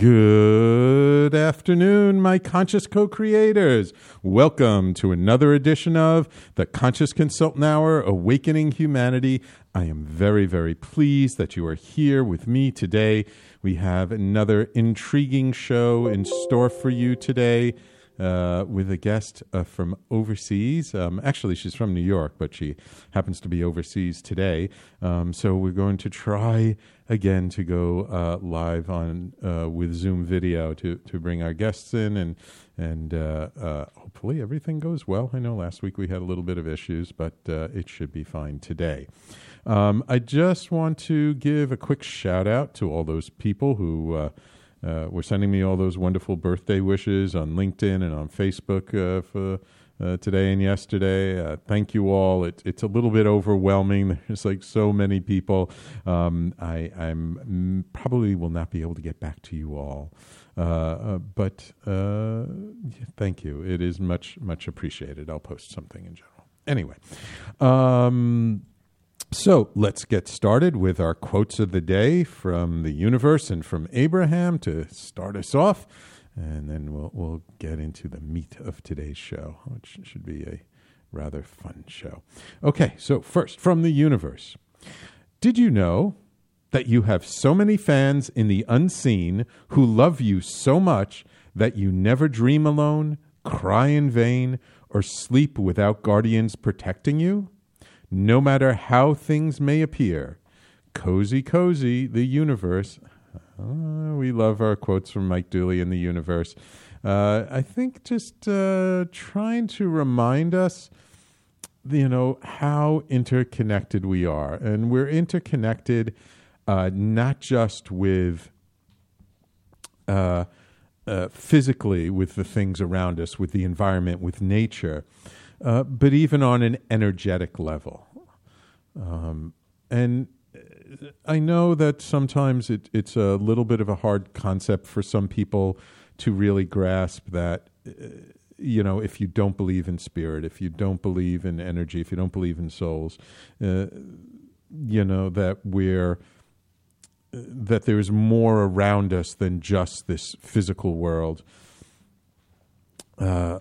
Good afternoon, my conscious co creators. Welcome to another edition of the Conscious Consultant Hour Awakening Humanity. I am very, very pleased that you are here with me today. We have another intriguing show in store for you today uh, with a guest uh, from overseas. Um, actually, she's from New York, but she happens to be overseas today. Um, so we're going to try again to go uh, live on uh, with Zoom video to to bring our guests in and and uh, uh, hopefully everything goes well. I know last week we had a little bit of issues, but it should be fine today. Um, I just want to give a quick shout out to all those people who uh, were sending me all those wonderful birthday wishes on LinkedIn and on Facebook uh, for uh, today and yesterday. Uh, thank you all. It, it's a little bit overwhelming. There's like so many people. Um, I I'm probably will not be able to get back to you all. Uh, uh, but thank you. It is much much appreciated. I'll post something in general. Anyway, um, so let's get started with our quotes of the day from the universe and from Abraham to start us off. And then we'll, we'll get into the meat of today's show, which should be a rather fun show. Okay, so first from the universe Did you know that you have so many fans in the unseen who love you so much that you never dream alone, cry in vain, or sleep without guardians protecting you? No matter how things may appear. Cozy, cozy, the universe. Uh, we love our quotes from Mike Dooley in the universe. Uh, I think just uh, trying to remind us, you know, how interconnected we are. And we're interconnected uh, not just with uh, uh, physically, with the things around us, with the environment, with nature uh, but even on an energetic level. Um, and I know that sometimes it, it's a little bit of a hard concept for some people to really grasp that. Uh, you know, if you don't believe in spirit, if you don't believe in energy, if you don't believe in souls, uh, you know that we're that there's more around us than just this physical world. Uh,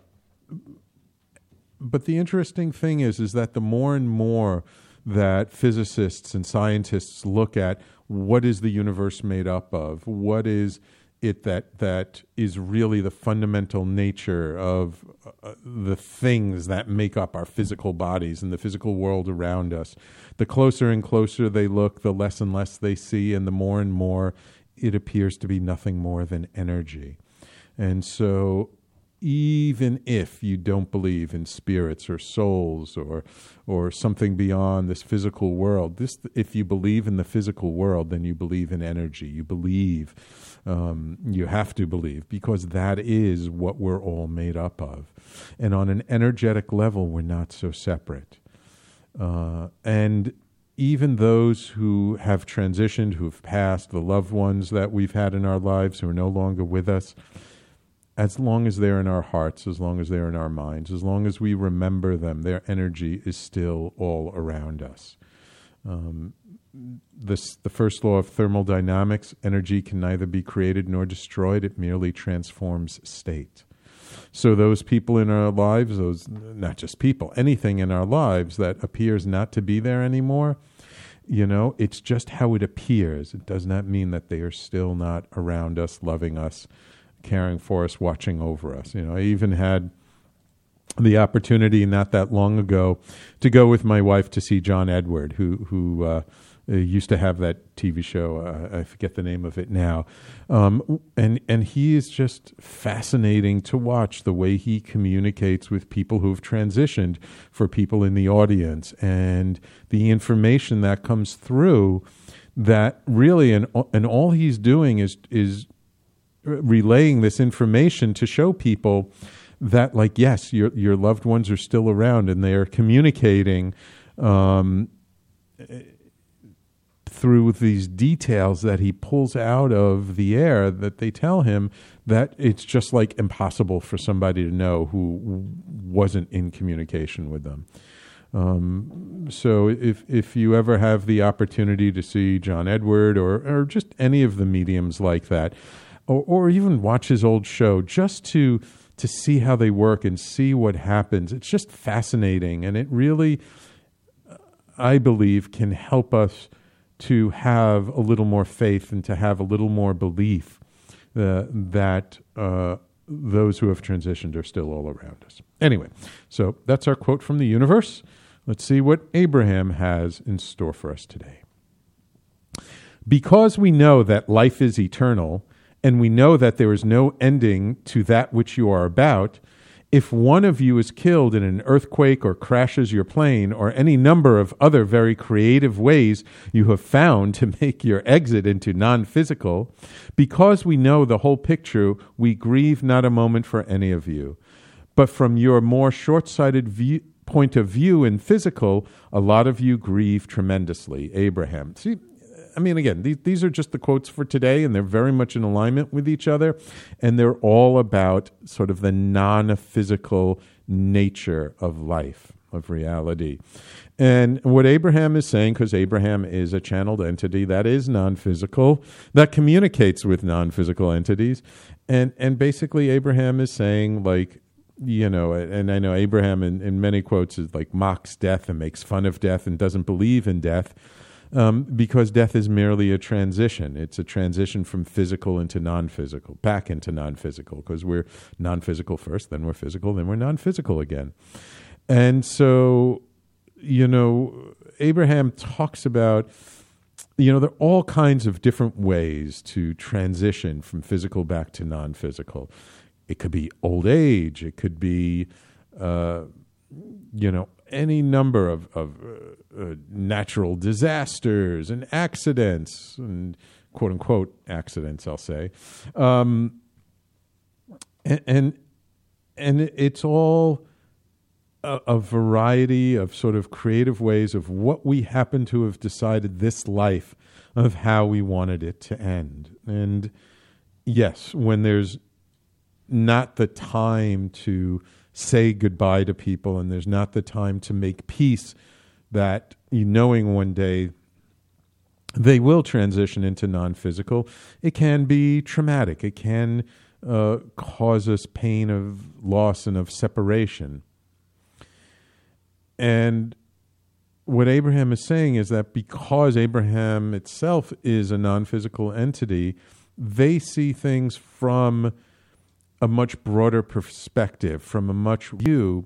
but the interesting thing is is that the more and more that physicists and scientists look at what is the universe made up of what is it that that is really the fundamental nature of uh, the things that make up our physical bodies and the physical world around us the closer and closer they look the less and less they see and the more and more it appears to be nothing more than energy. And so even if you don't believe in spirits or souls or or something beyond this physical world this if you believe in the physical world then you believe in energy. You believe um, you have to believe because that is what we're all made up of. And on an energetic level we're not so separate. Uh, and even those who have transitioned who have passed the loved ones that we've had in our lives who are no longer with us as long as they're in our hearts, as long as they're in our minds, as long as we remember them, their energy is still all around us. Um, this, the first law of thermodynamics energy can neither be created nor destroyed, it merely transforms state. So, those people in our lives, those not just people, anything in our lives that appears not to be there anymore, you know, it's just how it appears. It does not mean that they are still not around us, loving us, caring for us, watching over us. You know, I even had the opportunity not that long ago to go with my wife to see John Edward, who who uh, used to have that TV show. Uh, I forget the name of it now, um, and and he is just fascinating to watch the way he communicates with people who've transitioned, for people in the audience, and the information that comes through. That really, and and all he's doing is is relaying this information to show people that like yes your your loved ones are still around and they are communicating um, through these details that he pulls out of the air that they tell him that it's just like impossible for somebody to know who wasn't in communication with them. Um, so if if you ever have the opportunity to see John Edward or or just any of the mediums like that, or, or even watch his old show just to to see how they work and see what happens. It's just fascinating, and it really, I believe, can help us to have a little more faith and to have a little more belief uh, that uh, those who have transitioned are still all around us. Anyway, so that's our quote from the universe. Let's see what Abraham has in store for us today. Because we know that life is eternal, and we know that there is no ending to that which you are about, if one of you is killed in an earthquake or crashes your plane or any number of other very creative ways you have found to make your exit into non physical, because we know the whole picture, we grieve not a moment for any of you. But from your more short sighted view, point of view in physical, a lot of you grieve tremendously. Abraham. See, I mean, again, these, these are just the quotes for today, and they're very much in alignment with each other. And they're all about sort of the non physical nature of life, of reality. And what Abraham is saying, because Abraham is a channeled entity that is non physical, that communicates with non physical entities. And, and basically, Abraham is saying, like, you know, and I know Abraham in, in many quotes is like mocks death and makes fun of death and doesn't believe in death um, because death is merely a transition. It's a transition from physical into non physical, back into non physical, because we're non physical first, then we're physical, then we're non physical again. And so, you know, Abraham talks about, you know, there are all kinds of different ways to transition from physical back to non physical. It could be old age, it could be, uh, you know, any number of, of uh, uh, natural disasters and accidents and quote unquote accidents, I'll say. Um, and, and, and it's all a, a, variety of sort of creative ways of what we happen to have decided this life of how we wanted it to end. And yes, when there's not the time to say goodbye to people and there's not the time to make peace that knowing one day they will transition into non-physical it can be traumatic. It can uh, cause us pain of loss and of separation. And what abraham is saying is that because abraham itself is a non-physical entity they see things from a much broader perspective, from a much view.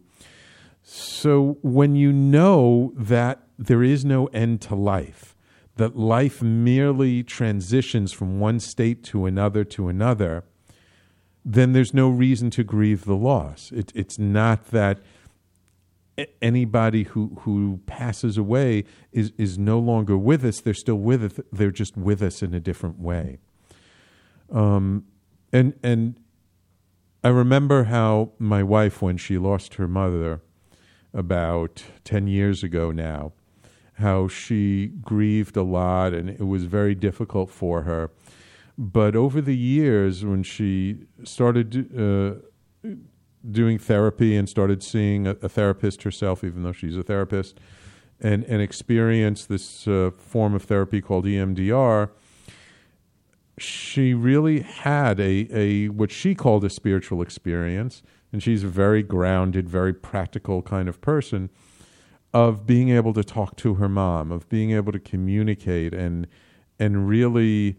So when you know that there is no end to life, that life merely transitions from one state to another to another, then there's no reason to grieve the loss. It, it's not that anybody who, who passes away is, is no longer with us. They're still with us. They're just with us in a different way. Um, and and I remember how my wife, when she lost her mother about 10 years ago now, how she grieved a lot and it was very difficult for her. But over the years, when she started uh, doing therapy and started seeing a, a, therapist herself, even though she's a therapist, and, and experienced this uh, form of therapy called EMDR, she really had a, a what she called a spiritual experience, and she's a very grounded, very practical kind of person of being able to talk to her mom, of being able to communicate and and really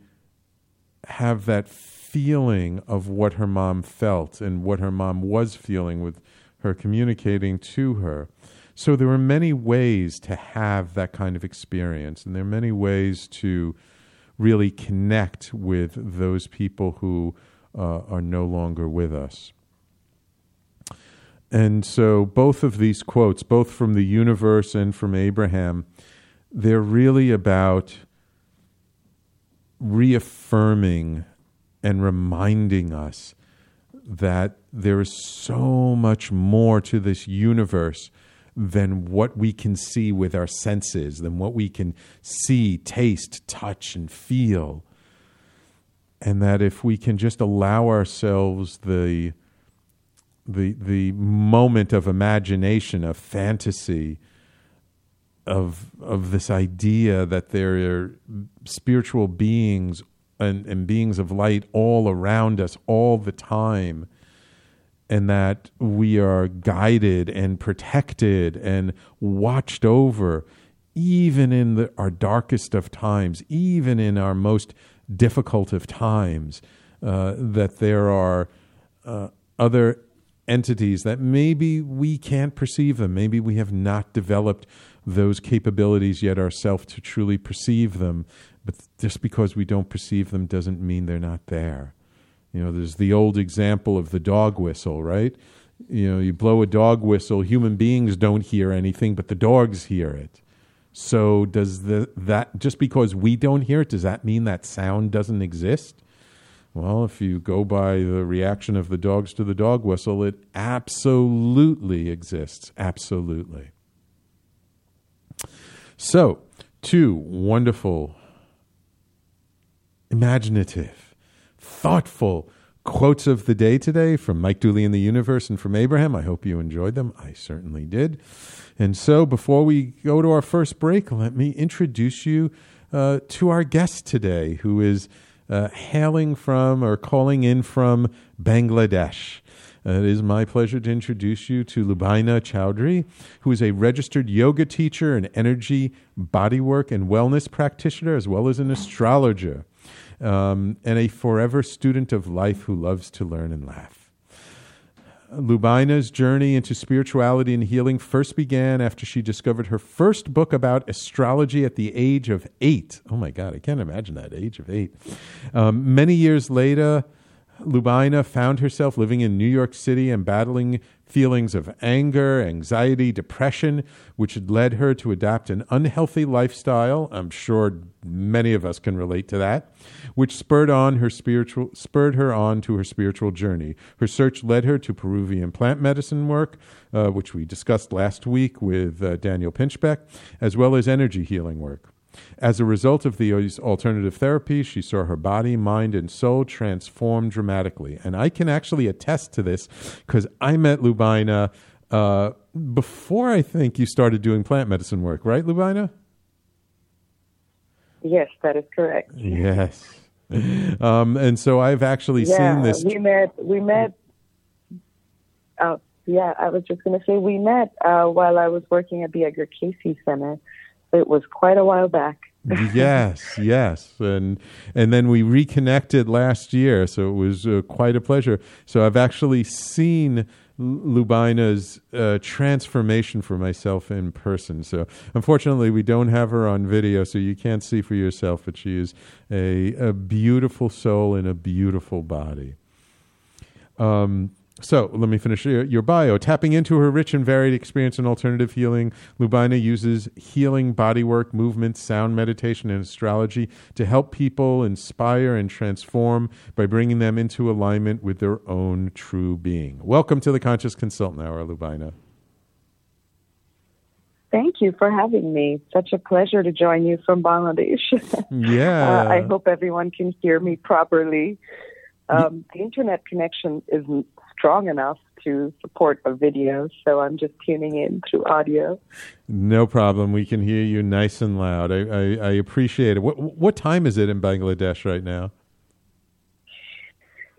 have that feeling of what her mom felt and what her mom was feeling with her communicating to her. So there are many ways to have that kind of experience, and there are many ways to really connect with those people who uh, are no longer with us. And so, both of these quotes, both from the universe and from Abraham, they're really about reaffirming and reminding us that there is so much more to this universe than what we can see with our senses, than what we can see, taste, touch, and feel. And that if we can just allow ourselves the, the, the moment of imagination, of fantasy, of, of this idea that there are spiritual beings and, and beings of light all around us all the time and that we are guided and protected and watched over even in the, our darkest of times, even in our most difficult of times, uh, that there are uh, other entities that maybe we can't perceive them. Maybe we have not developed those capabilities yet ourselves to truly perceive them. But just because we don't perceive them doesn't mean they're not there. You know, there's the old example of the dog whistle, right? You know, you blow a dog whistle, human beings don't hear anything, but the dogs hear it. So does the that just because we don't hear it, does that mean that sound doesn't exist? Well, if you go by the reaction of the dogs to the dog whistle, it absolutely exists. Absolutely. So, two wonderful, imaginative, thoughtful quotes of the day today from Mike Dooley in the Universe and from Abraham. I hope you enjoyed them. I certainly did. And so, before we go to our first break, let me introduce you uh, to our guest today, who is uh, hailing from or calling in from Bangladesh. Uh, it is my pleasure to introduce you to Lubaina Choudhury, who is a registered yoga teacher, an energy, bodywork, and wellness practitioner, as well as an astrologer, um, and a forever student of life who loves to learn and laugh. Lubaina's journey into spirituality and healing first began after she discovered her first book about astrology at the age of eight. Oh my God, I can't imagine that age of eight. Um, many years later, Lubaina found herself living in New York City and battling feelings of anger, anxiety, depression, which had led her to adopt an unhealthy lifestyle. I'm sure many of us can relate to that, which spurred on her spiritual spurred her on to her spiritual journey. Her search led her to Peruvian plant medicine work, uh, which we discussed last week with uh, Daniel Pinchbeck, as well as energy healing work. As a result of these alternative therapies, she saw her body, mind, and soul transform dramatically. And I can actually attest to this because I met Lubaina uh, before I think you started doing plant medicine work, right, Lubaina? Yes, that is correct. Yes. Um, and so I've actually yeah, seen this. We met. We met. Uh, yeah, I was just going to say we met uh, while I was working at the Edgar Cayce Center it was quite a while back. yes, yes, and and then we reconnected last year, so it was uh, quite a pleasure. So I've actually seen Lubaina's uh, transformation for myself in person. So unfortunately, we don't have her on video, so you can't see for yourself. But she is a a beautiful soul in a beautiful body. Um, so let me finish your, your, bio. Tapping into her rich and varied experience in alternative healing, Lubaina uses healing bodywork, movement, sound meditation, and astrology to help people inspire and transform by bringing them into alignment with their own true being. Welcome to the Conscious Consultant Hour, Lubaina. Thank you for having me. Such a pleasure to join you from Bangladesh. Yeah. uh, I hope everyone can hear me properly. Um, the internet connection isn't strong enough to support a video, so I'm just tuning in through audio. No problem. We can hear you nice and loud. I, I, I appreciate it. What, what time is it in Bangladesh right now?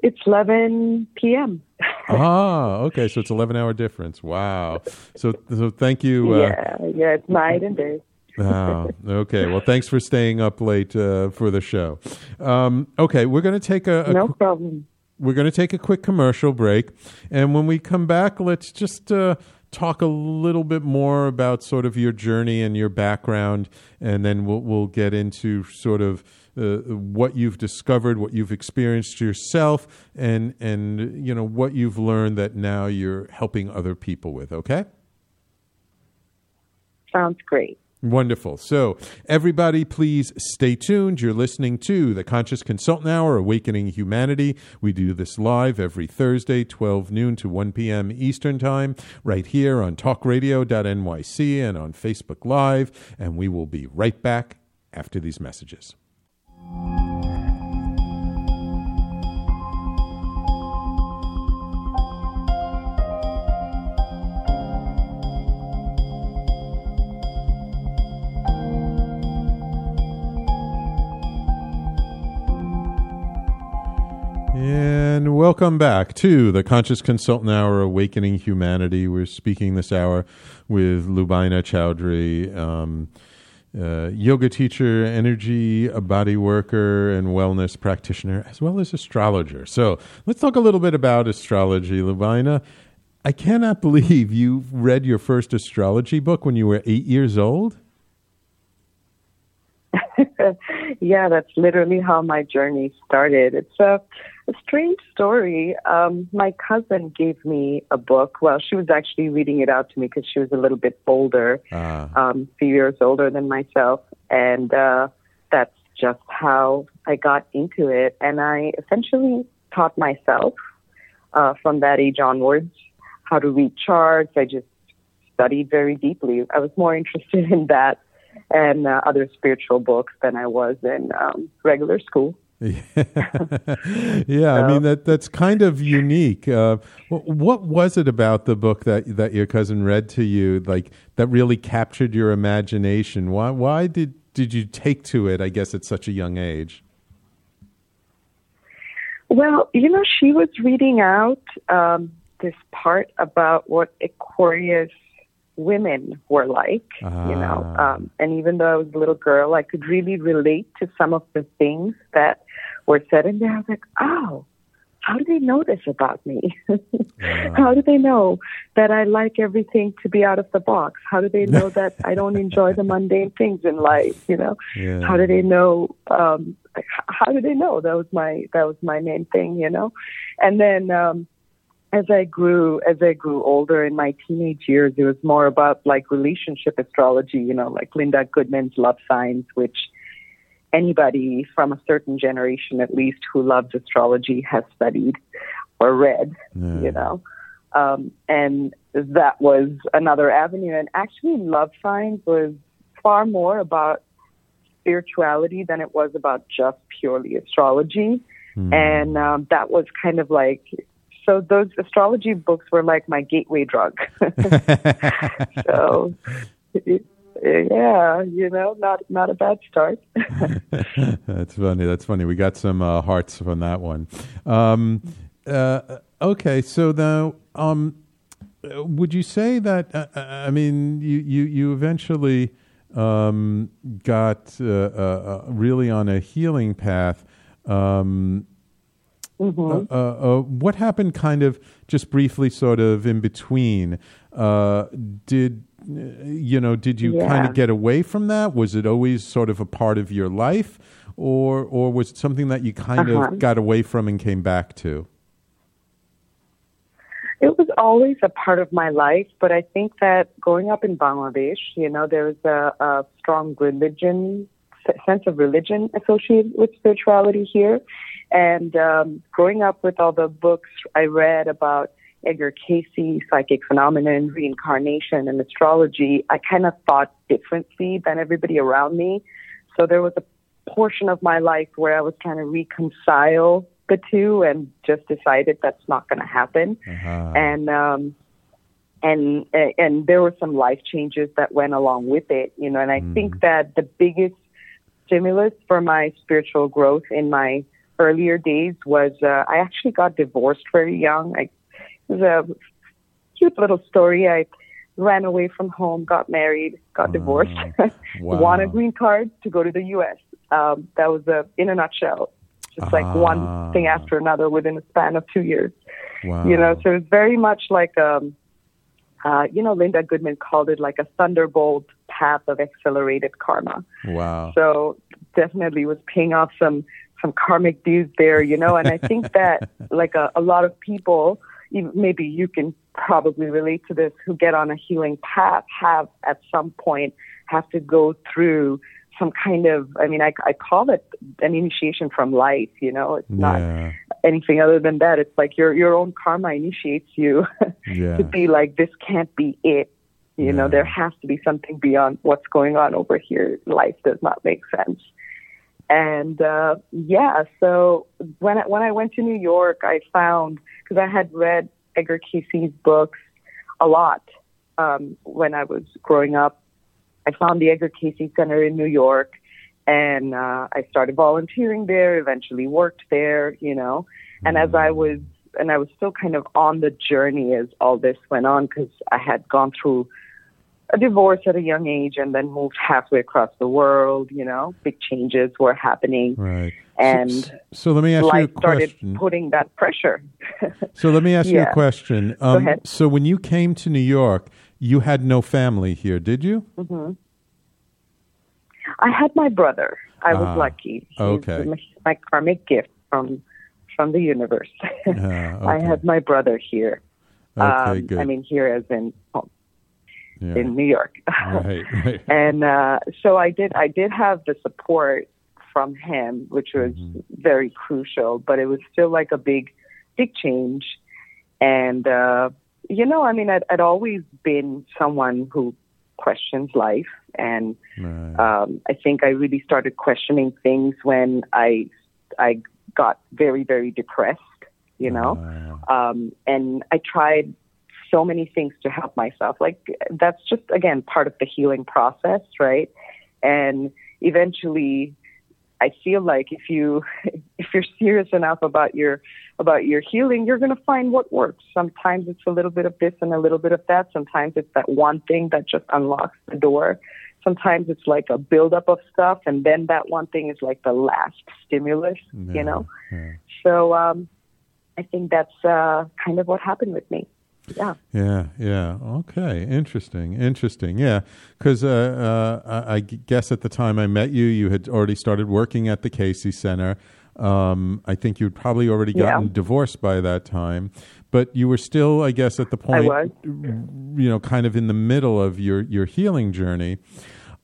It's 11 p.m. ah, okay. So it's 11 hour difference. Wow. So, so thank you. Uh, yeah, yeah. It's night and day. oh, okay. Well, thanks for staying up late uh, for the show. Um, okay, we're going to take a, a no problem we're going to take a quick commercial break. And when we come back, let's just uh, talk a little bit more about sort of your journey and your background. And then we'll, we'll get into sort of uh, what you've discovered, what you've experienced yourself, and, and you know, what you've learned that now you're helping other people with. Okay? Sounds great. Wonderful. So, everybody, please stay tuned. You're listening to the Conscious Consultant Hour, Awakening Humanity. We do this live every Thursday, 12 noon to 1 p.m. Eastern Time, right here on talkradio.nyc and on Facebook Live. And we will be right back after these messages. Welcome back to the Conscious Consultant Hour Awakening Humanity. We're speaking this hour with Lubaina Choudhury, um, uh, yoga teacher, energy body worker, and wellness practitioner, as well as astrologer. So let's talk a little bit about astrology, Lubaina. I cannot believe you read your first astrology book when you were eight years old. yeah, that's literally how my journey started. It's a, a strange story. Um, my cousin gave me a book. Well, she was actually reading it out to me because she was a little bit older, uh. um, a few years older than myself. And uh, that's just how I got into it. And I essentially taught myself uh, from that age onwards how to read charts. I just studied very deeply. I was more interested in that and uh, other spiritual books than I was in um, regular school. yeah, so. I mean that that's kind of unique. Uh, what was it about the book that that your cousin read to you, like that really captured your imagination? Why why did did you take to it? I guess at such a young age. Well, you know, she was reading out um, this part about what Aquarius women were like, you know. Ah. Um, and even though I was a little girl, I could really relate to some of the things that were said there. I was like, oh, how do they know this about me? yeah. How do they know that I like everything to be out of the box? How do they know that I don't enjoy the mundane things in life? You know, yeah. how do they know? Um, how do they know? That was my that was my main thing. You know, and then um, as I grew as I grew older in my teenage years, it was more about like relationship astrology, you know, like Linda Goodman's love signs, which anybody from a certain generation at least who loves astrology has studied or read, yeah. you know. Um, and that was another avenue. And actually, love signs was far more about spirituality than it was about just purely astrology. Mm. And um, that was kind of like so those astrology books were like my gateway drug. so yeah, you know, not not a bad start. That's funny. That's funny. We got some uh, hearts from that one. Um, uh, okay, so now, um, would you say that? Uh, uh I mean, you you you eventually um, got uh, uh, really on a healing path. Um, Mm-hmm. Uh, uh, uh, what happened, kind of, just briefly, sort of in between? Uh, did you know? Did you yeah. kind of get away from that? Was it always sort of a part of your life, or or was it something that you kind uh-huh. of got away from and came back to? It was always a part of my life, but I think that growing up in Bangladesh, you know, there's a, a strong religion sense of religion associated with spirituality here. And um, growing up with all the books I read about Edgar Cayce, psychic phenomenon, reincarnation, and astrology, I kind of thought differently than everybody around me. So there was a portion of my life where I was trying to reconcile the two and just decided that's not going to happen. Uh-huh. And um, and and there were some life changes that went along with it, you know. And I mm. think that the biggest stimulus for my spiritual growth in my earlier days was uh, I actually got divorced very young. I, it was a cute little story. I ran away from home, got married, got divorced, wow. won a green card to go to the U.S. Um, that was a, in a nutshell, just like one ah. thing after another within a span of two years. Wow. You know, so it's very much like, um, uh, you know, Linda Goodman called it like a thunderbolt path of accelerated karma. Wow. So definitely was paying off some some karmic dues there, you know. And I think that like a, a lot of people, maybe you can probably relate to this, who get on a healing path have at some point have to go through some kind of i mean i i call it an initiation from life you know it's not yeah. anything other than that it's like your your own karma initiates you yeah. to be like this can't be it you yeah. know there has to be something beyond what's going on over here life does not make sense and uh, yeah, so when I, when I went to New York, I found because I had read Edgar Cayce's books a lot um, when I was growing up. I found the Edgar Cayce Center in New York, and uh, I started volunteering there. Eventually, worked there. You know, and as I was and I was still kind of on the journey as all this went on because I had gone through a divorce at a young age and then moved halfway across the world. You know, big changes were happening, Right. and so, so let me ask you a life started putting that pressure. So let me ask you a question. Um, ahead. So when you came to New York, you had no family here, did you? Mm-hmm. I had my brother. I was Ah, lucky. He's okay. my, karmic gift from from the universe. Ah, I had my brother here. Okay, um, good. I mean, here as in Yeah. in New York. right, right. and uh, so I did. I did have the support from him, which was Mm-hmm. very crucial. But it was still like a big, big change. And uh, you know, I mean, I'd, I'd always been someone who questions life, and right. um, I think I really started questioning things when I I got very, very depressed. You know Wow. um, and I tried so many things to help myself. Like that's just again part of the healing process, right? And eventually, I feel like if you if you're serious enough about your about your healing, you're going to find what works. Sometimes it's a little bit of this and a little bit of that. Sometimes it's that one thing that just unlocks the door. Sometimes it's like a buildup of stuff, and then that one thing is like the last stimulus, Yeah, you know. yeah. So um, I think that's uh, kind of what happened with me. Yeah. Yeah, yeah. Okay, interesting, interesting. Yeah, because uh, uh, I I guess at the time I met you, you had already started working at the Cayce Center. Um, I think you'd probably already Yeah. gotten divorced by that time, but you were still, I guess, at the point, you know, kind of in the middle of your your healing journey.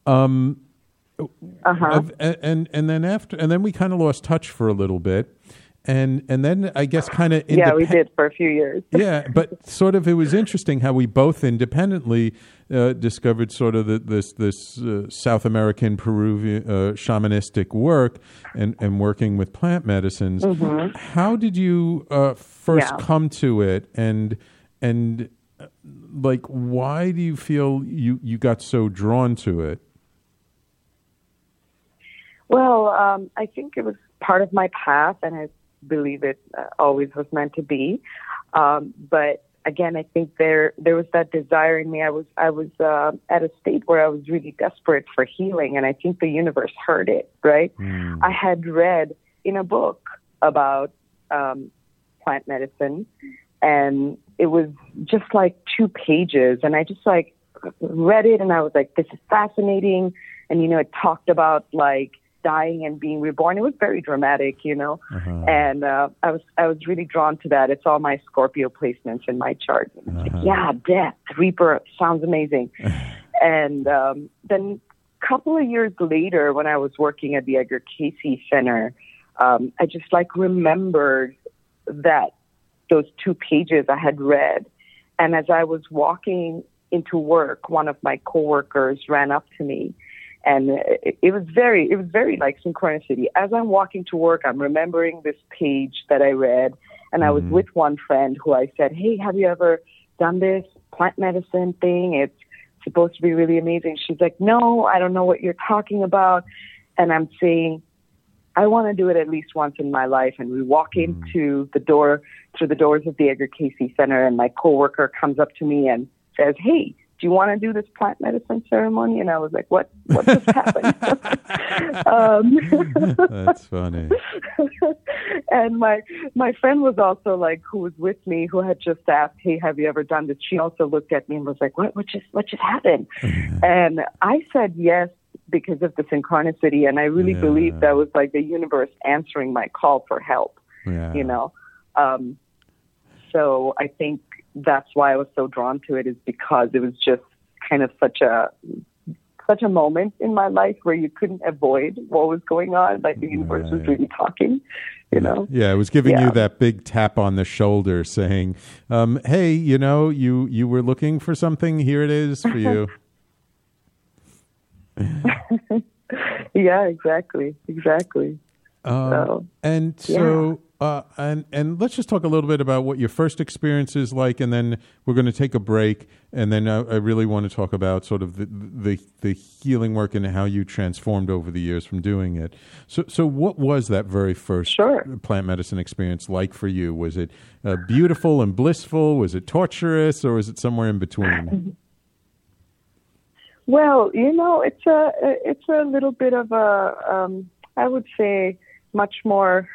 Um, Uh huh. and, and and then after, and then we kind of lost touch for a little bit, and and then I guess kind of Yeah, we did for a few years. yeah, but sort of it was interesting how we both independently uh, discovered sort of the, this this uh, South American Peruvian uh, shamanistic work and and working with plant medicines. How did you uh, first Mm-hmm. Yeah. come to it and and uh, like why do you feel you you got so drawn to it? Well, um, I think it was part of my path, and I believe it uh, always was meant to be. Um, but again, I think there there was that desire in me. I was I was uh, at a state where I was really desperate for healing, and I think the universe heard it. Right? I had read in a book about um, plant medicine, and it was just like two pages, and I just like read it, and I was like, "This is fascinating." And you know, it talked about like dying and being reborn. It was very dramatic, you know, Uh-huh. and uh, I was I was really drawn to that. It's all my Scorpio placements in my chart. Uh-huh. like, yeah, death, rebirth sounds amazing. and um, then a couple of years later, when I was working at the Edgar Cayce Center, um, I just like remembered that those two pages I had read, and as I was walking into work, one of my coworkers ran up to me and it, it was very it was very like synchronicity. As i'm walking to work i'm remembering this page that i read and i was mm-hmm. with one friend who i said hey have you ever done this plant medicine thing? It's supposed to be really amazing. She's like no i don't know what you're talking about. And i'm saying i want to do it at least once in my life. And we walk mm-hmm. into the door through the doors of the Edgar Cayce center and my coworker comes up to me and says hey do you want to do this plant medicine ceremony? And I was like, what, what just happened? um, That's funny. and my, my friend was also like, who was with me, who had just asked, Hey, have you ever done this? She also looked at me and was like, what, what just, what just happened? and I said yes because of the synchronicity. And I really Yeah. believe that was like the universe answering my call for help Yeah. you know. Um, so I think that's why I was so drawn to it is because it was just kind of such a such a moment in my life where you couldn't avoid what was going on. Like the universe was really talking, you know. Yeah, it was giving Yeah. you that big tap on the shoulder, saying, um, "Hey, you know, you you were looking for something. Here it is for you." Yeah, exactly, exactly. Um, So, and so, uh, and and let's just talk a little bit about what your first experience is like, and then we're going to take a break, and then I, I, really want to talk about sort of the, the the healing work and how you transformed over the years from doing it. So, so what was that very first sure. plant medicine experience like for you? Was it uh, beautiful and blissful? Was it torturous, or was it somewhere in between? Well, you know, it's a it's a little bit of a um, I would say much more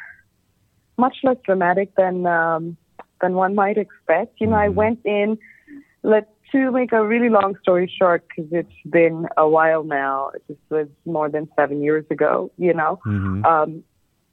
much less dramatic than um, than one might expect. You know, I mm-hmm. went in. Let to make a really long story short, because it's been a while now. This was more than seven years ago. You know, mm-hmm. um,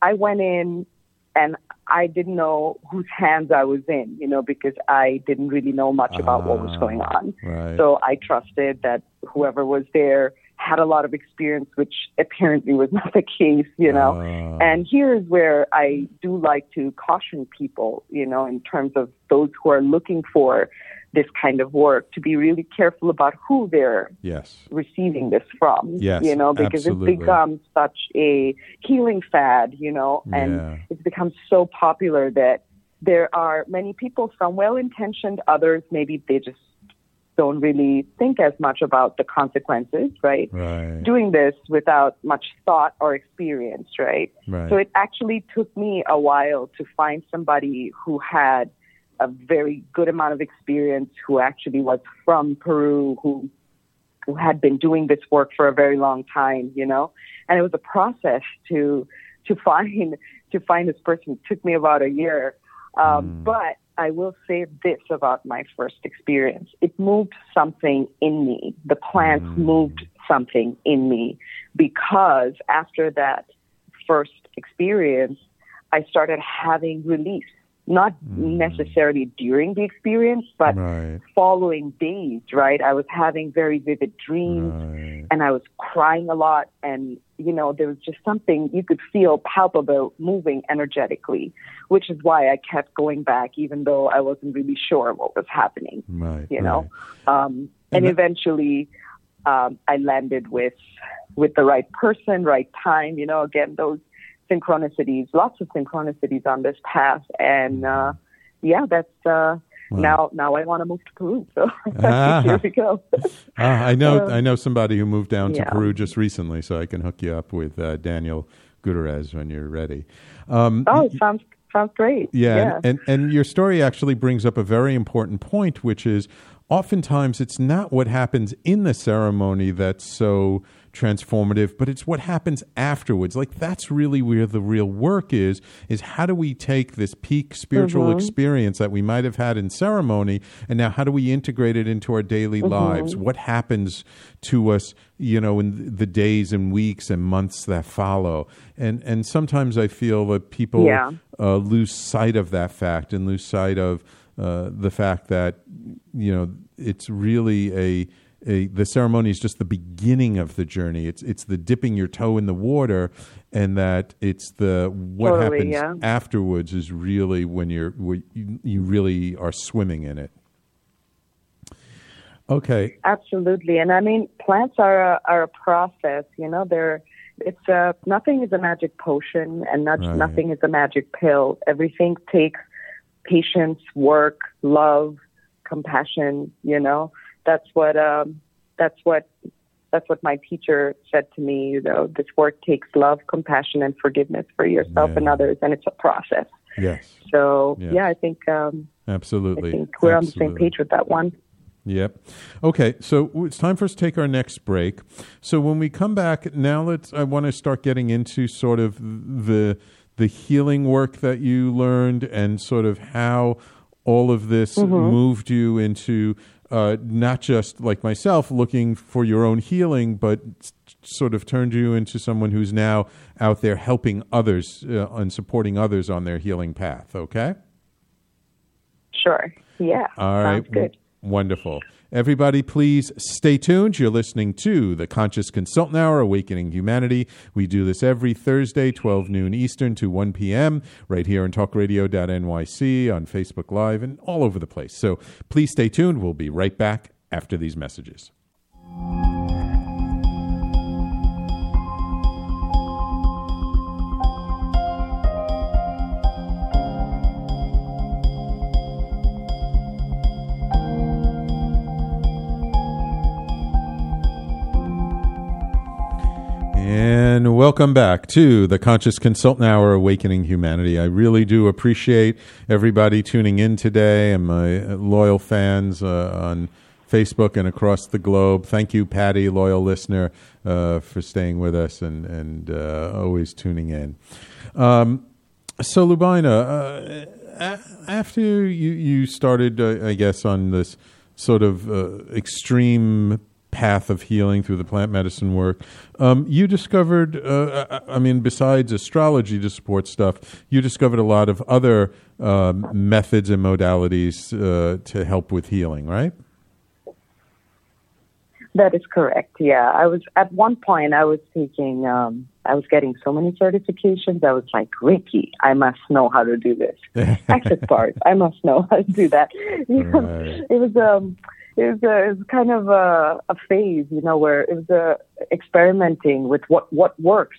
I went in and I didn't know whose hands I was in. You know, because I didn't really know much about what was ah, going on. Right. So I trusted that whoever was there had a lot of experience, which apparently was not the case, you know. Uh. And here's where I do like to caution people, you know, in terms of those who are looking for this kind of work to be really careful about who they're yes. receiving this from. Yes, you know, because absolutely. it's become such a healing fad, you know, and yeah. it's become so popular that there are many people, some well intentioned, others maybe they just don't really think as much about the consequences, right? Right. Doing this without much thought or experience, right? right? So it actually took me a while to find somebody who had a very good amount of experience, who actually was from Peru, who who had been doing this work for a very long time, you know. And it was a process to to find to find this person. It took me about a year, um, mm. but I will say this about my first experience. It moved something in me. The plants mm. moved something in me because after that first experience, I started having relief not mm. necessarily during the experience, but right. following days, right? I was having very vivid dreams right. and I was crying a lot. And, you know, there was just something you could feel palpable moving energetically, which is why I kept going back, even though I wasn't really sure what was happening, right, you know? Um, and, and eventually, um, I landed with, with the right person, right time, you know, again, those synchronicities, lots of synchronicities on this path, and uh, yeah, that's uh, wow. now. Now I want to move to Peru, so ah. here we go. ah, I know. Uh, I know somebody who moved down to yeah. Peru just recently, so I can hook you up with uh, Daniel Gutierrez when you're ready. Um, oh, sounds sounds great. Yeah, yeah. And, and and your story actually brings up a very important point, which is oftentimes it's not what happens in the ceremony that's so transformative, but it's what happens afterwards. Like that's really where the real work is, is how do we take this peak spiritual mm-hmm. experience that we might have had in ceremony and now how do we integrate it into our daily mm-hmm. lives? What happens to us, you know, in the days and weeks and months that follow? And and sometimes I feel that people yeah. uh, lose sight of that fact and lose sight of uh, the fact that you know it's really a a, the ceremony is just the beginning of the journey. It's it's the dipping your toe in the water, and that it's the what totally, happens yeah. afterwards is really when you're when you, you really are swimming in it. Okay. Absolutely, and I mean plants are a, are a process. You know, they're it's a nothing is a magic potion, and not, right. nothing is a magic pill. Everything takes patience, work, love, compassion. You know that's what um, that's what that's what my teacher said to me. You know, this work takes love, compassion, and forgiveness for yourself yeah. and others, and it's a process. Yes. So yes. yeah, I think um, absolutely. I think we're absolutely. on the same page with that one. Yep. Okay, so it's time for us to take our next break. So when we come back, now let's. I want to start getting into sort of the the healing work that you learned and sort of how all of this mm-hmm. moved you into uh, not just like myself looking for your own healing, but sort of turned you into someone who's now out there helping others uh, and supporting others on their healing path. Okay. Sure. Yeah. All right. Wonderful. Everybody, please stay tuned. You're listening to the Conscious Consultant Hour, Awakening Humanity. We do this every Thursday, 12 noon Eastern to 1 p.m., right here on talkradio.nyc, on Facebook Live, and all over the place. So please stay tuned. We'll be right back after these messages. And welcome back to the Conscious Consultant Hour Awakening Humanity. I really do appreciate everybody tuning in today and my loyal fans uh, on Facebook and across the globe. Thank you, Patty, loyal listener, uh, for staying with us and, and uh, always tuning in. Um, so, Lubaina, uh, after you, you started, uh, I guess, on this sort of uh, extreme path of healing through the plant medicine work. Um, you discovered, uh, I mean, besides astrology to support stuff, you discovered a lot of other uh, methods and modalities uh, to help with healing, right? That is correct. Yeah, I was at one point. I was taking. Um, I was getting so many certifications. I was like, Reiki, I must know how to do this. Access bars, I must know how to do that. right. It was um, was, a, was kind of a, a phase, you know, where it was a experimenting with what what works,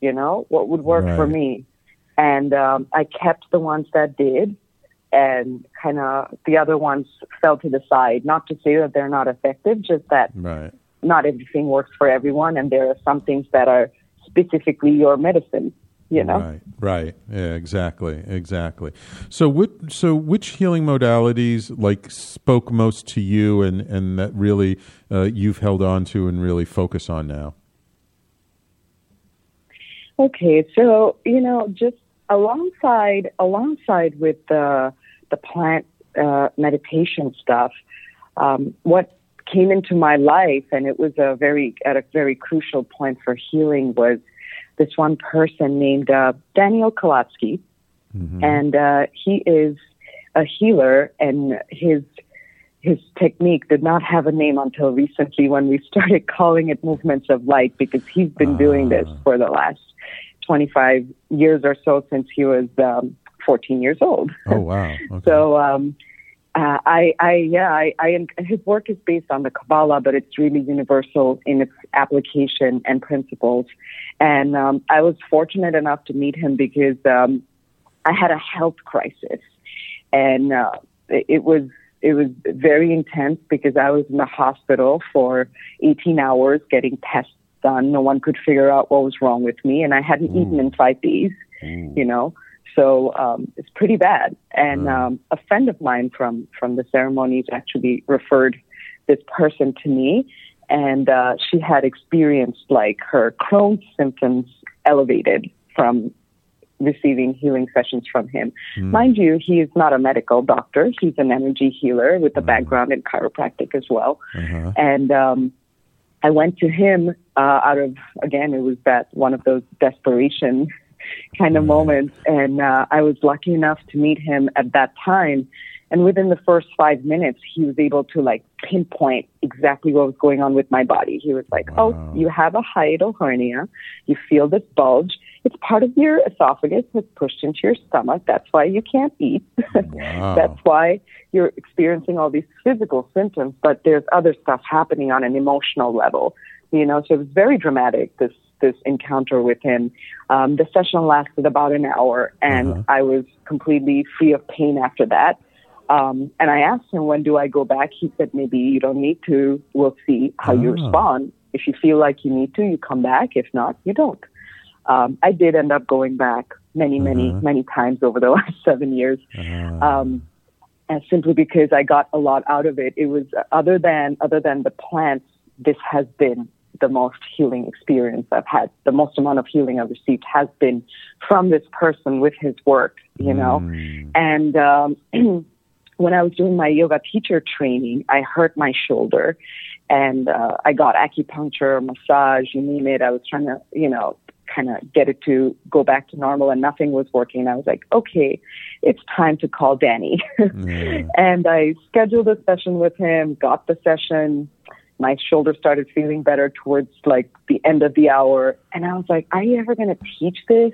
you know, what would work right. for me, and um, I kept the ones that did, and kind of the other ones fell to the side. Not to say that they're not effective, just that right. not everything works for everyone, and there are some things that are specifically your medicine you know? Right right. Yeah exactly exactly. So what so which healing modalities like spoke most to you and and that really uh, you've held on to and really focus on now? Okay so you know just alongside alongside with the the plant uh, meditation stuff um, what came into my life and it was a very at a very crucial point for healing was this one person named uh, Daniel Kalatsky, mm-hmm. and uh, he is a healer, and his his technique did not have a name until recently when we started calling it movements of light because he's been uh. doing this ah. for the last 25 years or so since he was um, 14 years old. Oh wow! Okay. so um, uh, I, I, yeah, I, I, his work is based on the Kabbalah, but it's really universal in its application and principles. And um, I was fortunate enough to meet him because um, I had a health crisis, and uh, it, was it was very intense because I was in the hospital for 18 hours getting tests done. No one could figure out what was wrong with me, and I hadn't mm. eaten in five days. Mm. You know, so um, it's pretty bad. And mm. um, a friend of mine from from the ceremonies actually referred this person to me, and uh, she had experienced like her Crohn's symptoms elevated from receiving healing sessions from him. Mm. Mind you, he is not a medical doctor. He's an energy healer with a mm. background in chiropractic as well. Uh-huh. And um, I went to him uh, out of, again, it was that one of those desperation kind of moments. And uh, I was lucky enough to meet him at that time. And within the first five minutes, he was able to like pinpoint exactly what was going on with my body. He was like, wow. Oh, you have a hiatal hernia. You feel this bulge. It's part of your esophagus that's pushed into your stomach. That's why you can't eat. Wow. that's why you're experiencing all these physical symptoms, but there's other stuff happening on an emotional level. You know, so it was very dramatic, this this encounter with him. Um, the session lasted about an hour, and uh-huh. I was completely free of pain after that. Um, and I asked him, when do I go back? He said, maybe you don't need to. We'll see how you ah. respond. If you feel like you need to, you come back. If not, you don't. Um, I did end up going back many, many, uh-huh. many times over the last seven years. Uh-huh. Um, and simply because I got a lot out of it. It was other than other than the plants. This has been the most healing experience I've had. The most amount of healing I've received has been from this person with his work, you know. Mm. And um, when I was doing my yoga teacher training, I hurt my shoulder and uh, I got acupuncture, massage, you name it. I was trying to, you know, kind of get it to go back to normal and nothing was working. I was like, okay, it's time to call Danny. mm. And I scheduled a session with him, got the session, my shoulder started feeling better towards like the end of the hour. And I was like, are you ever going to teach this?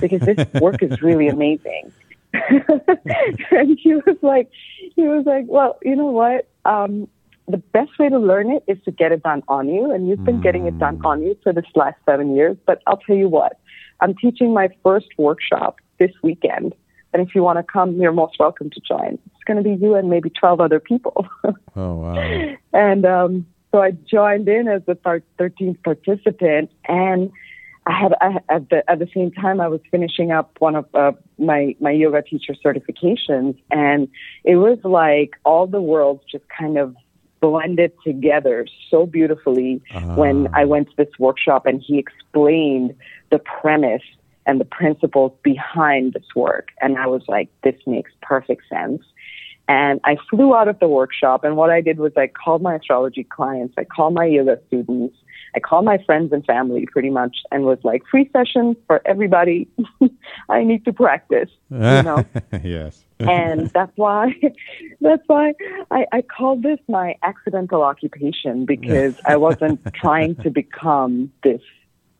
Because this work is really amazing. and he was like, he was like, well, you know what? Um, the best way to learn it is to get it done on you. And you've been mm. getting it done mm. on you for this last seven years. But I'll tell you what, I'm teaching my first workshop this weekend. And if you want to come, you're most welcome to join. It's going to be you and maybe 12 other people. oh, wow. And um, so I joined in as the 13th participant, and I had I, at the at the same time I was finishing up one of uh, my my yoga teacher certifications, and it was like all the worlds just kind of blended together so beautifully uh-huh. when I went to this workshop and he explained the premise and the principles behind this work, and I was like, this makes perfect sense. And I flew out of the workshop, and what I did was I called my astrology clients, I called my yoga students, I called my friends and family pretty much, and was like, free session for everybody. I need to practice, you know. yes. and that's why, that's why I, I called this my accidental occupation because I wasn't trying to become this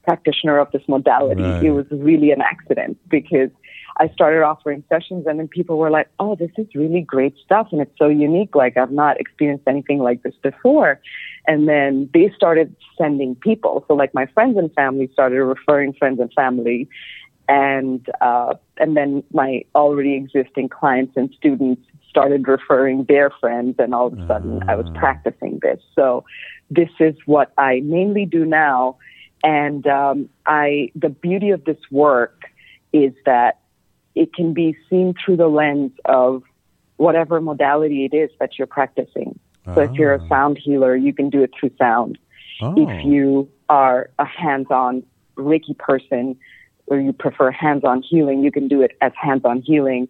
practitioner of this modality. Right. It was really an accident because I started offering sessions and then people were like, oh, this is really great stuff and it's so unique. Like I've not experienced anything like this before. And then they started sending people. So like my friends and family started referring friends and family. And, uh, and then my already existing clients and students started referring their friends and all of a sudden uh. I was ah. practicing this. So this is what I mainly do now. And, um, I, the beauty of this work is that it can be seen through the lens of whatever modality it is that you're practicing. So if you're a ah. sound healer, you can do it through sound. Oh. If you are a hands-on Reiki person or you prefer hands-on healing, you can do it as hands-on healing.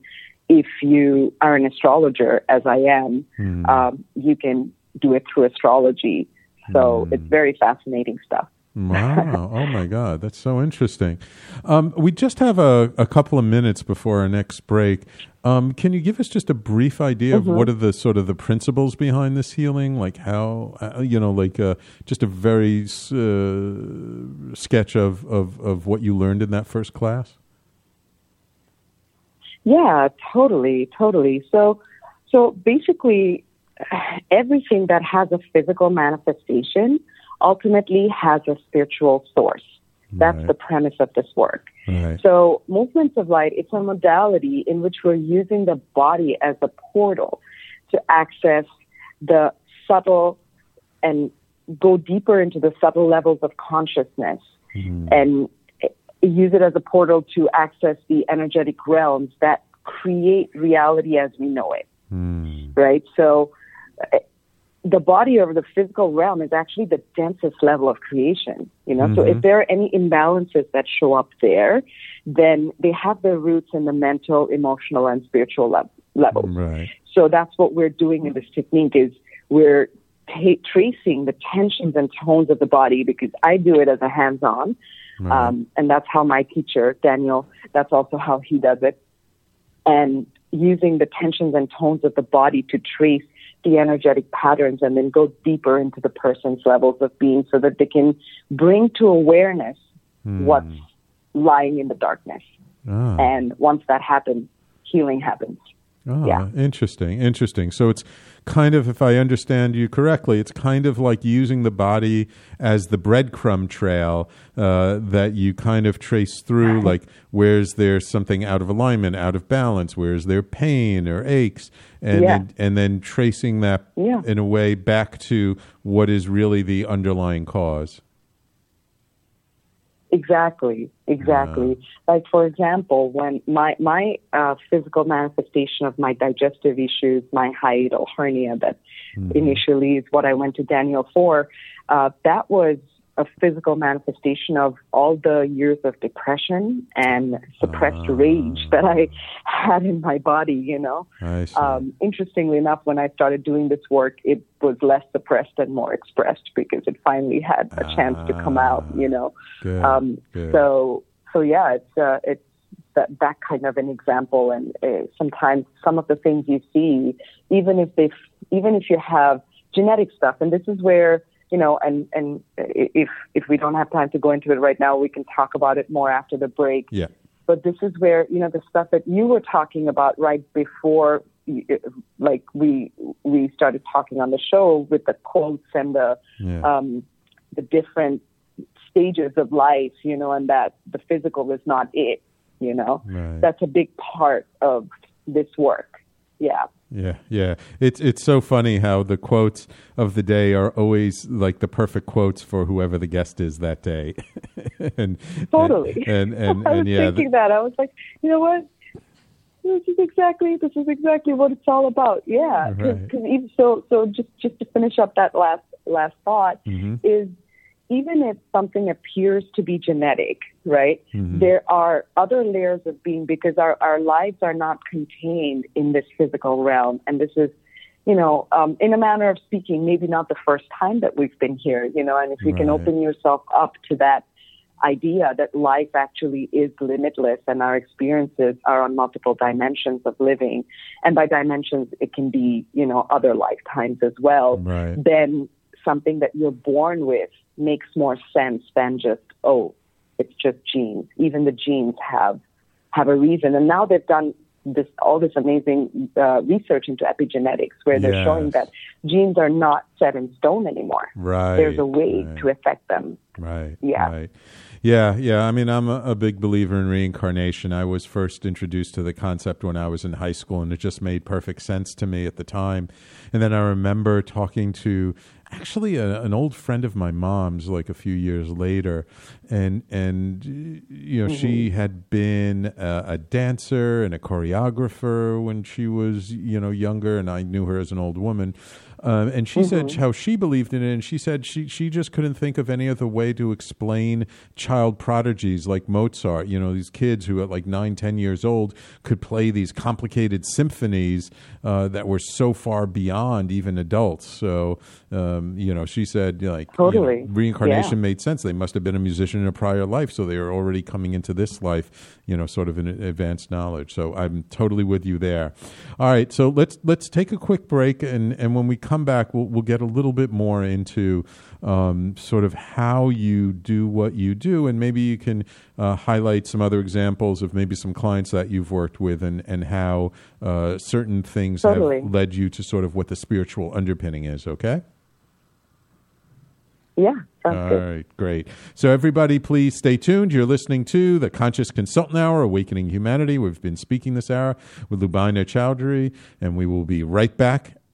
If you are an astrologer, as I am, hmm. um, you can do it through astrology. So hmm. it's very fascinating stuff. Wow. oh my God. That's so interesting. Um, we just have a, a, couple of minutes before our next break. Um, can you give us just a brief idea mm-hmm. of what are the sort of the principles behind this healing? Like how, uh, you know, like uh, just a very uh, sketch of, of, of what you learned in that first class? Yeah, totally, totally. So, so basically, everything that has a physical manifestation ultimately has a spiritual source. That's right. the premise of this work. Right. So, movements of light, it's a modality in which we're using the body as a portal to access the subtle and go deeper into the subtle levels of consciousness mm-hmm. and use it as a portal to access the energetic realms that create reality as we know it. Mm. Right? So, the body or the physical realm is actually the densest level of creation. You know, mm-hmm. so if mm-hmm. there are any imbalances that show up there, then they have their roots in the mental, emotional, and spiritual le- levels. Right. So that's what we're doing in this technique is we're t- tracing the tensions and tones of the body because I do it as a hands-on, right. um, and that's how my teacher Daniel. That's also how he does it, and using the tensions and tones of the body to trace the energetic patterns and then go deeper into the person's levels of being so that they can bring to awareness hmm. what's lying in the darkness. Ah. And once that happens, healing happens. Oh, yeah. Interesting. Interesting. So it's kind of, if I understand you correctly, it's kind of like using the body as the breadcrumb trail uh, that you kind of trace through, right. like where's there something out of alignment, out of balance, where's there pain or aches, and yeah. then, and then tracing that yeah. in a way back to what is really the underlying cause. Exactly, exactly. Uh, like for example, when my my uh, physical manifestation of my digestive issues, my hiatal hernia, that mm-hmm. initially is what I went to Daniel for. Uh, that was a physical manifestation of all the years of depression and suppressed uh, rage that I had in my body, you know. Um, interestingly enough, when I started doing this work, it was less suppressed and more expressed because it finally had a chance to come out, you know. Good, um, good. So, so yeah, it's, uh, it's, that, that kind of an example and uh, sometimes some of the things you see even if they even if you have genetic stuff and this is where you know, and and if if we don't have time to go into it right now, we can talk about it more after the break. Yeah. But this is where you know the stuff that you were talking about right before, like we we started talking on the show with the quotes and the yeah. um, the different stages of life, you know, and that the physical is not it, you know. Right. That's a big part of this work yeah. Yeah, yeah. It's it's so funny how the quotes of the day are always like the perfect quotes for whoever the guest is that day. and totally. And and, and, I was yeah, thinking that. I was like, you know what? This is exactly this is exactly what it's all about. Yeah, because Right. even so so just just to finish up that last last thought Mhm. is even if something appears to be genetic, right? Mhm. There are other layers of being because our our lives are not contained in this physical realm, and this is. You know, um, in a manner of speaking, maybe not the first time that we've been here, you know, and if you can open yourself up to that idea that life actually is limitless and our experiences are on multiple dimensions of living. And by dimensions, it can be, you know, other lifetimes as well. Right. Then something that you're born with makes more sense than just, oh, it's just genes. Even the genes have, have a reason. And now they've done this, all this amazing uh, research into epigenetics where they're Yes. showing that genes are not set in stone anymore. Right. There's a way right. to affect them. Right. Yeah. Right. Yeah. Yeah. I mean, I'm a, a big believer in reincarnation. I was first introduced to the concept when I was in high school, and it just made perfect sense to me at the time. And then I remember talking to actually a, an old friend of my mom's, like a few years later, and and you know she mm-hmm. had been a, a dancer and a choreographer when she was you know younger, and I knew her as an old woman. Um, and she said how she believed in it, and she said she she just couldn't think of any other way to explain child prodigies like Mozart. You know, these kids who at like nine, ten years old could play these complicated symphonies uh, that were so far beyond even adults. So, um, you know, she said like you know, Totally. reincarnation Yeah. made sense. They must have been a musician in a prior life, so they are already coming into this life, you know, sort of in advanced knowledge. So I'm totally with you there. All right, so let's let's take a quick break, and and when we come back, we'll we'll get a little bit more into um, sort of how you do what you do, and maybe you can uh, highlight some other examples of maybe some clients that you've worked with, and and how uh, certain things Totally. have led you to sort of what the spiritual underpinning is. Okay. Yeah, All good. right, great. So, everybody, please stay tuned. You're listening to the Conscious Consultant Hour, Awakening Humanity. We've been speaking this hour with Lubaina Choudhury, and we will be right back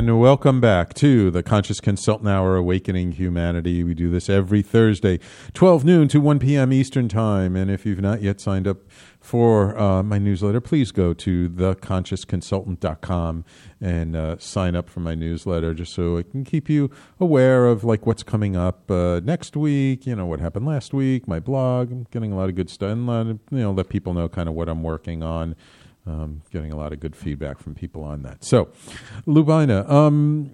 And welcome back to the Conscious Consultant Hour Awakening Humanity. We do this every Thursday, 12 noon to 1 p.m. Eastern Time. And if you've not yet signed up for uh, my newsletter, please go to theconsciousconsultant.com and uh, sign up for my newsletter just so it can keep you aware of like what's coming up uh, next week, you know, what happened last week, my blog. I'm getting a lot of good stuff and you know, let people know kind of what I'm working on um, getting a lot of good feedback from people on that. So, Lubaina, um,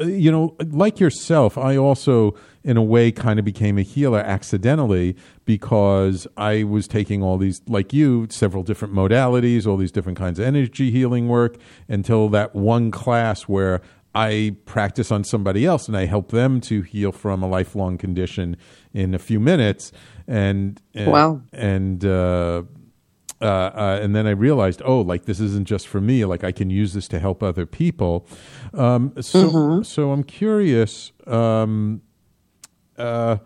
uh, you know, like yourself, I also, in a way, kind of became a healer accidentally because I was taking all these, like you, several different modalities, all these different kinds of energy healing work until that one class where I practice on somebody else and I help them to heal from a lifelong condition in a few minutes. And, and Wow. and uh, uh, uh, and then I realized, oh, like this isn't just for me. Like I can use this to help other people. Um, so, so I'm curious. Um, uh,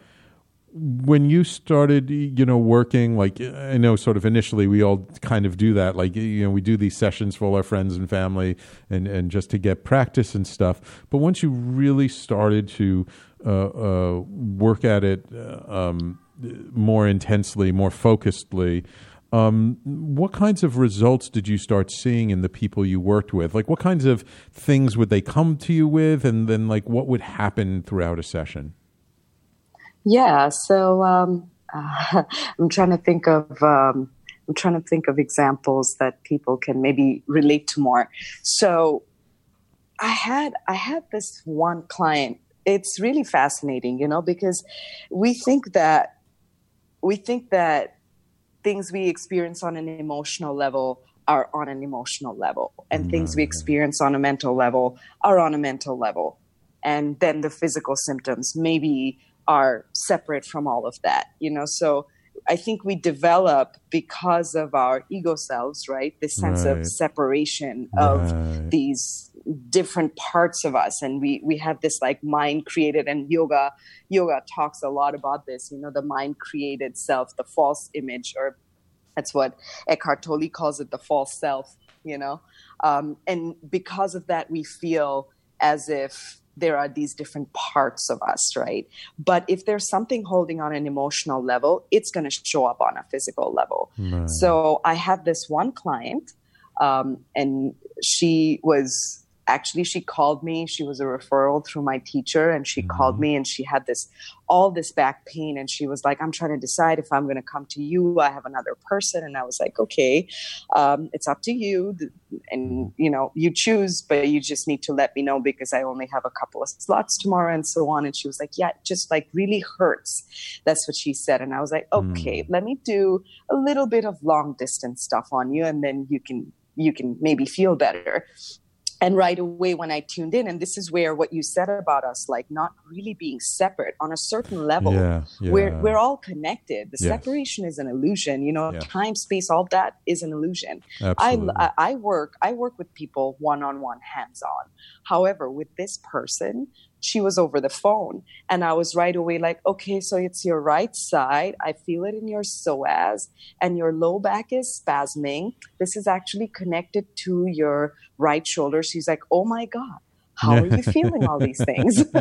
when you started, you know, working, like I know, sort of initially, we all kind of do that. Like you know, we do these sessions for all our friends and family, and and just to get practice and stuff. But once you really started to uh, uh, work at it uh, um, more intensely, more focusedly. Um, what kinds of results did you start seeing in the people you worked with? Like, what kinds of things would they come to you with, and then like what would happen throughout a session? Yeah, so um, uh, I'm trying to think of um, I'm trying to think of examples that people can maybe relate to more. So I had I had this one client. It's really fascinating, you know, because we think that we think that things we experience on an emotional level are on an emotional level, and things we mm-hmm. experience on a mental level are on a mental level, and then the physical symptoms maybe are separate from all of that you know so I think we develop because of our ego selves, right? This sense Right. of separation of Right. these different parts of us. And we we have this like mind created and yoga yoga talks a lot about this you know the mind created self the false image or that's what Eckhart Tolle calls it the false self you know? Um, and because of that we feel as if there are these different parts of us right? But if there's something holding on an emotional level it's going to show up on a physical level. Right. so I had this one client, um, and she was actually she called me. She was a referral through my teacher, and she called me, and she had this all this back pain, and she was like, "I'm trying to decide if I'm going to come to you. I have another person," and I was like, "Okay, um, it's up to you, and you know you choose, but you just need to let me know because I only have a couple of slots tomorrow, and so on." And she was like, "Yeah, it just like really hurts." That's what she said, and I was like, "Okay, let me do." a little bit of long distance stuff on you and then you can you can maybe feel better and right away when i tuned in and this is where what you said about us like not really being separate on a certain level yeah, yeah. we're we're all connected the Yes. separation is an illusion you know Yeah. time space all that is an illusion Absolutely. I I work I work with people one on one, hands on. However, with this person, she was over the phone, and I was right away like, okay, so it's your right side. I feel it in your psoas, and your low back is spasming. This is actually connected to your right shoulder. She's like, oh my god. How are you feeling all these things?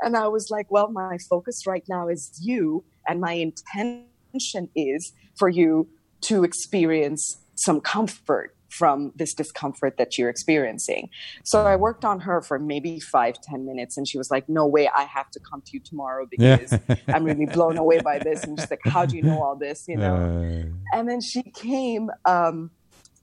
and I was like, well, my focus right now is you, and my intention is for you to experience some comfort from this discomfort that you're experiencing. So I worked on her for maybe five, ten minutes, and she was like, no way, I have to come to you tomorrow because I'm really blown away by this. And she's like, how do you know all this? You know? Uh, and then she came um,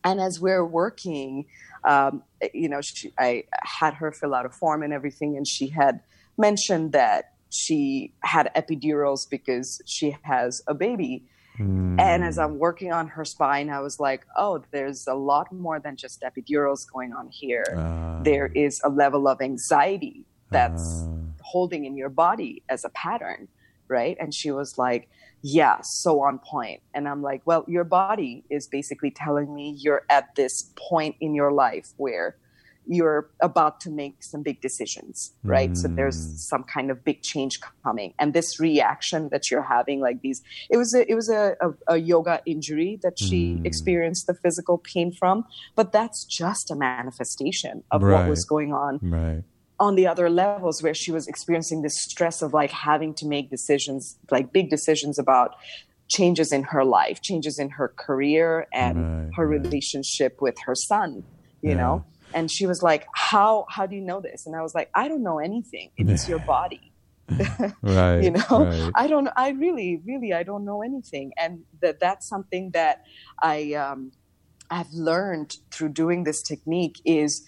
and as we're working um, you know she, i had her fill out a form and everything and she had mentioned that she had epidurals because she has a baby mm, and as i'm working on her spine i was like oh there's a lot more than just epidurals going on here uh, there is a level of anxiety that's uh, holding in your body as a pattern, right? And she was like, Yeah, so on point. And I'm like, Well, your body is basically telling me you're at this point in your life where you're about to make some big decisions, right? So Mm. there's some kind of big change coming, and this reaction that you're having, like these, it was a it was a, a, a yoga injury that she Mm. experienced the physical pain from, but that's just a manifestation of what was going on right. on the other levels where she was experiencing this stress of like having to make decisions like big decisions about changes in her life changes in her career and Right, her right. relationship with her son you Yeah. know and she was like how how do you know this and i was like i don't know anything it's your body Right. you know right. i don't i really really i don't know anything and that that's something that i um i've learned through doing this technique is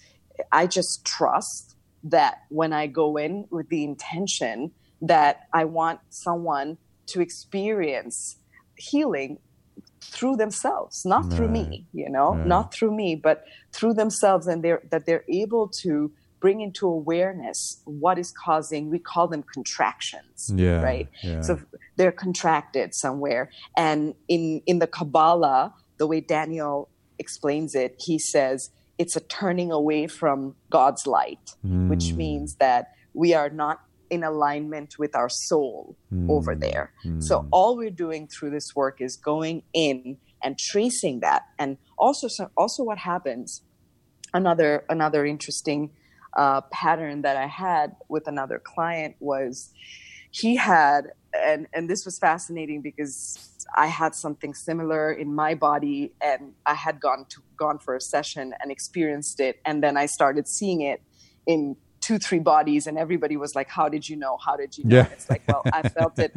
i just trust that when i go in with the intention that i want someone to experience healing through themselves not through me you know Right. not through me but through themselves and they're that they're able to bring into awareness what is causing we call them contractions yeah. right Yeah. so they're contracted somewhere and in in the kabbalah the way daniel explains it he says it's a turning away from god's light which Mm, means that we are not in alignment with our soul over mm, there. Mm. so all we're doing through this work is going in and tracing that. And also so also what happens another another interesting uh, pattern that i had with another client was he had and and this was fascinating because i had something similar in my body and i had gone to gone for a session and experienced it. And then i started seeing it in two three bodies and everybody was like how did you know how did you know Yeah. And it's like well i felt it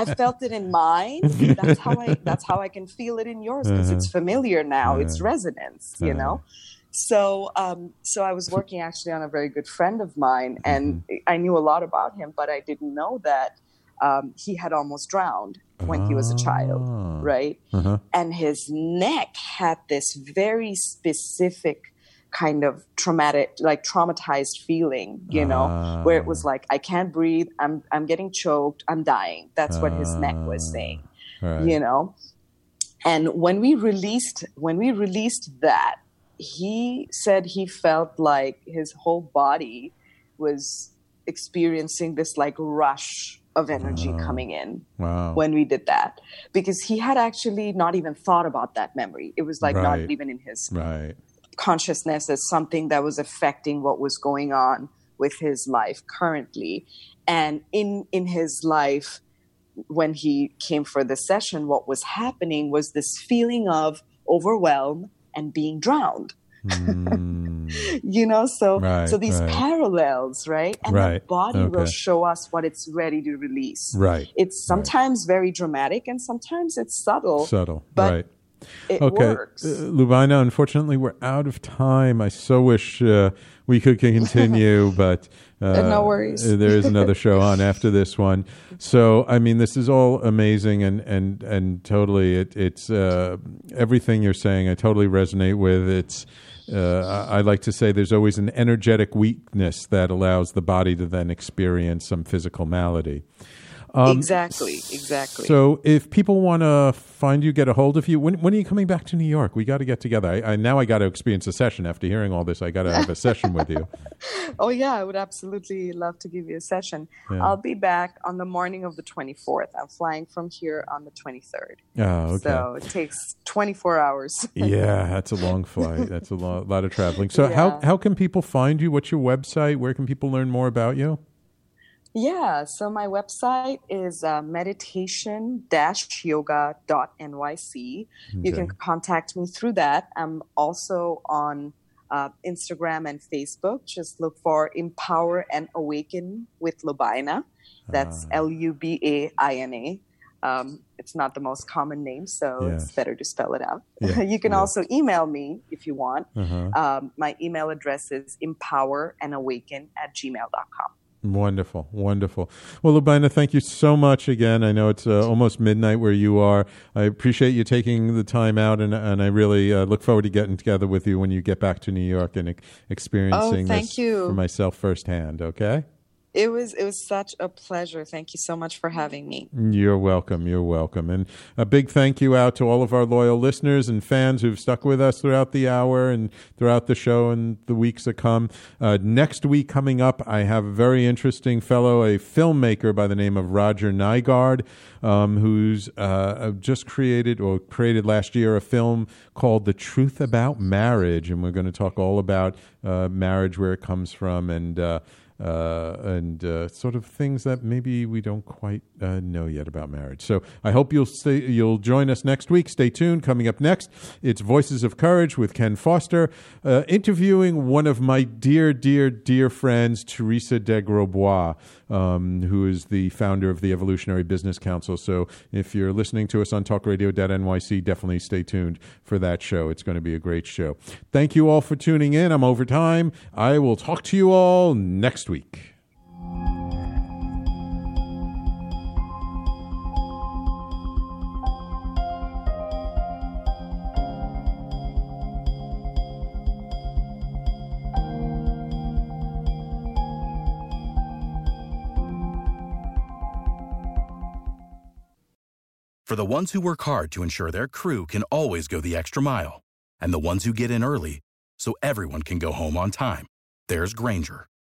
i felt it in mine that's how i that's how i can feel it in yours because Uh-huh. it's familiar now it's Uh-huh. resonance you Uh-huh. know so um so i was working actually on a very good friend of mine and i knew a lot about him but i didn't know that um, he had almost drowned when he was a child Ah. right Uh-huh. and his neck had this very specific kind of traumatic like traumatized feeling you know Ah. where it was like i can't breathe i'm i'm getting choked i'm dying that's what his neck was saying Right. you know and when we released when we released that he said he felt like his whole body was experiencing this like rush of energy coming in Wow. when we did that because he had actually not even thought about that memory it was like Right. not even in his right. Consciousness as something that was affecting what was going on with his life currently and in in his life when he came for the session what was happening was this feeling of overwhelm and being drowned Mm, you know so Right, so these right. parallels right and Right, the body will show us what it's ready to release right. it's sometimes very dramatic and sometimes it's subtle Subtle. but right. It Okay, works uh, Lubaina. Unfortunately, we're out of time. I so wish uh, we could continue, but uh, No worries. there is another show on after this one. So, I mean, this is all amazing and and and totally. It, it's uh, everything you're saying. I totally resonate with. It's. Uh, I I like to say there's always an energetic weakness that allows the body to then experience some physical malady. Exactly exactly Um, So, if people want to find you, get a hold of you, when, when are you coming back to New York? We got to get together. I, I now I got to experience a session after hearing all this. I got to have a session with you. Oh yeah, I would absolutely love to give you a session. Yeah. I'll be back on the morning of the 24th. I'm flying from here on the 23rd. Oh, okay. So it takes 24 hours. yeah, that's a long flight. That's a lot, lot of traveling. So, how how can people find you? What's your website? Where can people learn more about you? Yeah, so my website is uh, meditation-yoga.nyc. You can contact me through that. I'm also on uh, Instagram and Facebook. Just look for Empower and Awaken with Lubaina. That's Ah. L U B A I N A. Um, it's not the most common name, so Yes. it's better to spell it out. Yeah, you can yeah. also email me if you want. Uh-huh. Um, my email address is empowerandawaken at gmail.com. Wonderful, wonderful. Well, Lubaina, thank you so much again. I know it's uh, almost midnight where you are. I appreciate you taking the time out, and and I really uh, look forward to getting together with you when you get back to New York and ex- experiencing Oh, thank this you. for myself firsthand. Okay. It was it was such a pleasure. Thank you so much for having me. You're welcome. You're welcome. And a big thank you out to all of our loyal listeners and fans who've stuck with us throughout the hour and throughout the show and the weeks to come. Uh, next week, coming up, I have a very interesting fellow, a filmmaker by the name of Roger Nygard, um, who's uh, just created or created last year a film called The Truth About Marriage. And we're going to talk all about uh, marriage, where it comes from, and uh, and uh, sort of things that maybe we don't quite uh, know yet about marriage. So I hope you'll stay, you'll join us next week. Stay tuned. Coming up next, it's Voices of Courage with Ken Foster, uh, interviewing one of my dear, dear, dear friends, Teresa de Grosbois, um, who is the founder of the Evolutionary Business Council. So if you're listening to us on talkradio.nyc, definitely stay tuned for that show. It's going to be a great show. Thank you all for tuning in. I'm over time. I will talk to you all next week. For the ones who work hard to ensure their crew can always go the extra mile, and the ones who get in early so everyone can go home on time, there's Grainger,